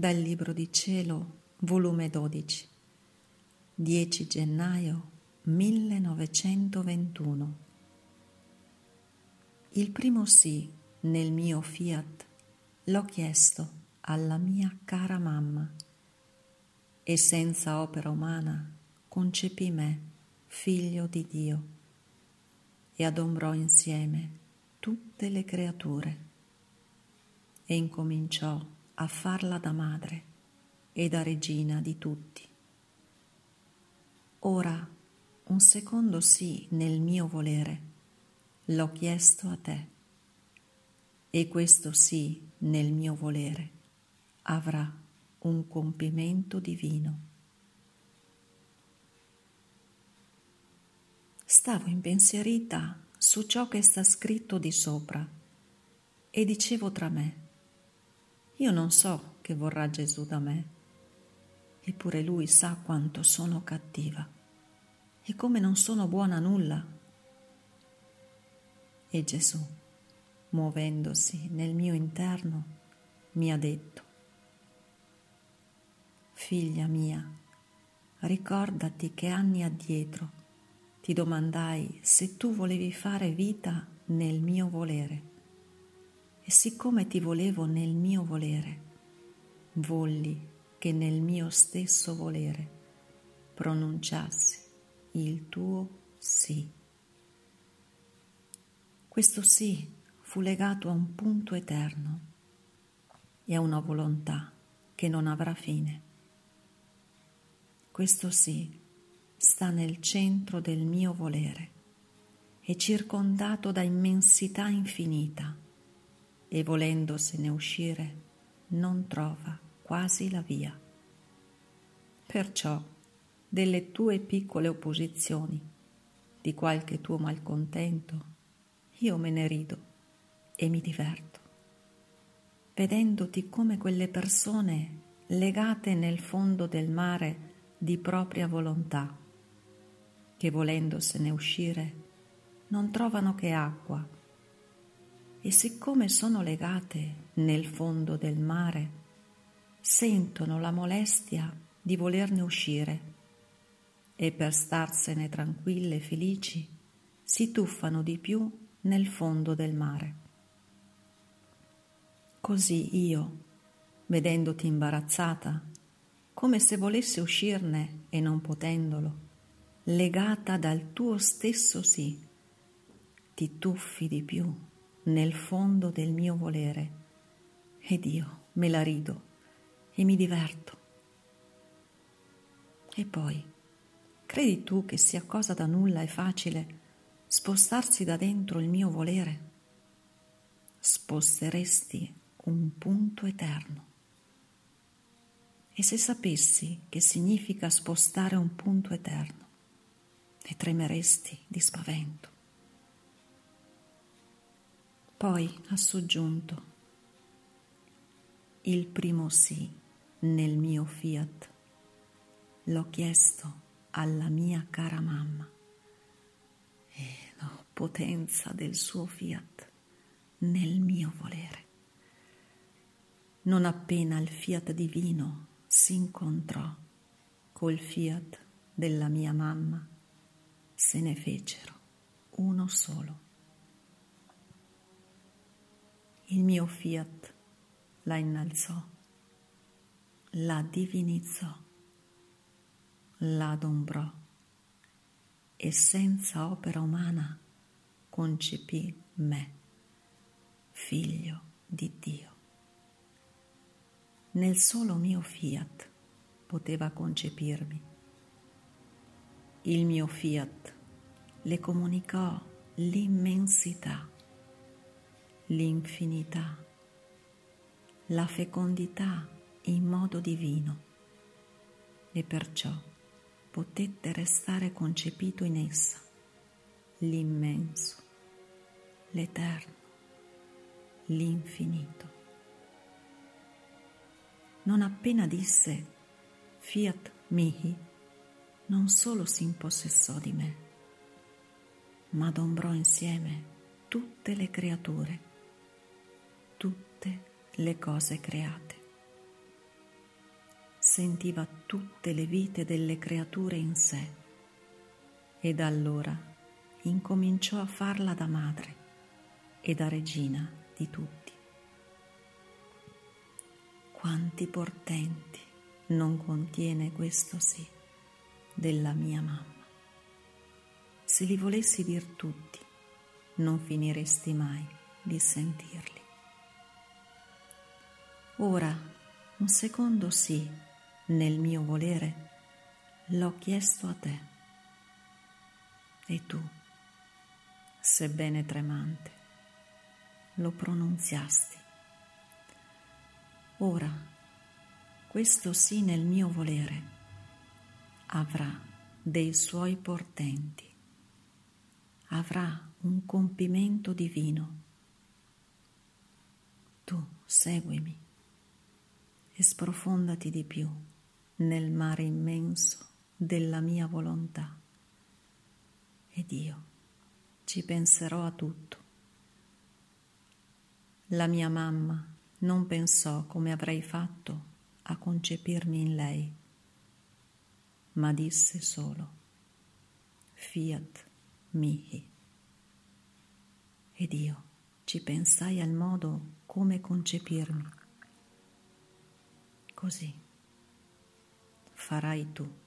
Dal Libro di Cielo, volume 12, 10 gennaio 1921. Il primo sì nel mio fiat l'ho chiesto alla mia cara mamma e senza opera umana concepì me, figlio di Dio, e adombrò insieme tutte le creature e incominciò a farla da madre e da regina di tutti. Ora un secondo sì nel mio volere l'ho chiesto a te e questo sì nel mio volere avrà un compimento divino. Stavo impensierita su ciò che sta scritto di sopra e dicevo tra me, io non so che vorrà Gesù da me, eppure lui sa quanto sono cattiva e come non sono buona a nulla. E Gesù, muovendosi nel mio interno, mi ha detto, Figlia mia, ricordati che anni addietro ti domandai se tu volevi fare vita nel mio volere e siccome ti volevo nel mio volere, volli che nel mio stesso volere pronunciassi il tuo sì. Questo sì fu legato a un punto eterno e a una volontà che non avrà fine. Questo sì sta nel centro del mio volere, è circondato da immensità infinita e volendosene uscire non trova quasi la via. Perciò delle tue piccole opposizioni, di qualche tuo malcontento, io me ne rido e mi diverto, vedendoti come quelle persone legate nel fondo del mare di propria volontà, che volendosene uscire non trovano che acqua e siccome sono legate nel fondo del mare, sentono la molestia di volerne uscire e per starsene tranquille e felici si tuffano di più nel fondo del mare. Così io, vedendoti imbarazzata, come se volesse uscirne e non potendolo, legata dal tuo stesso sì, ti tuffi di più nel fondo del mio volere ed io me la rido e mi diverto. E poi, credi tu che sia cosa da nulla e facile spostarsi da dentro il mio volere? Sposteresti un punto eterno. E se sapessi che significa spostare un punto eterno, ne tremeresti di spavento. Poi ha soggiunto, il primo sì nel mio fiat l'ho chiesto alla mia cara mamma e la potenza del suo fiat nel mio volere. Non appena il fiat divino si incontrò col fiat della mia mamma, se ne fecero uno solo il mio fiat la innalzò, la divinizzò, la adombrò e senza opera umana concepì me, figlio di Dio. Nel solo mio fiat poteva concepirmi. Il mio fiat le comunicò l'immensità l'infinità, la fecondità in modo divino e perciò potette restare concepito in essa l'immenso, l'eterno, l'infinito. Non appena disse fiat mihi, non solo si impossessò di me, ma adombrò insieme tutte le creature tutte le cose create. sentiva tutte le vite delle creature in sé e da allora incominciò a farla da madre e da regina di tutti. Quanti portenti non contiene questo sì della mia mamma. Se li volessi dir tutti, non finiresti mai di sentirli. Ora, un secondo sì nel mio volere l'ho chiesto a te. E tu, sebbene tremante, lo pronunziasti. Ora, questo sì nel mio volere avrà dei suoi portenti, avrà un compimento divino. Tu seguimi e sprofondati di più nel mare immenso della mia volontà ed io ci penserò a tutto la mia mamma non pensò come avrei fatto a concepirmi in lei, ma disse solo Fiat mihi. Ed io ci pensai al modo come concepirmi. Così farai tu.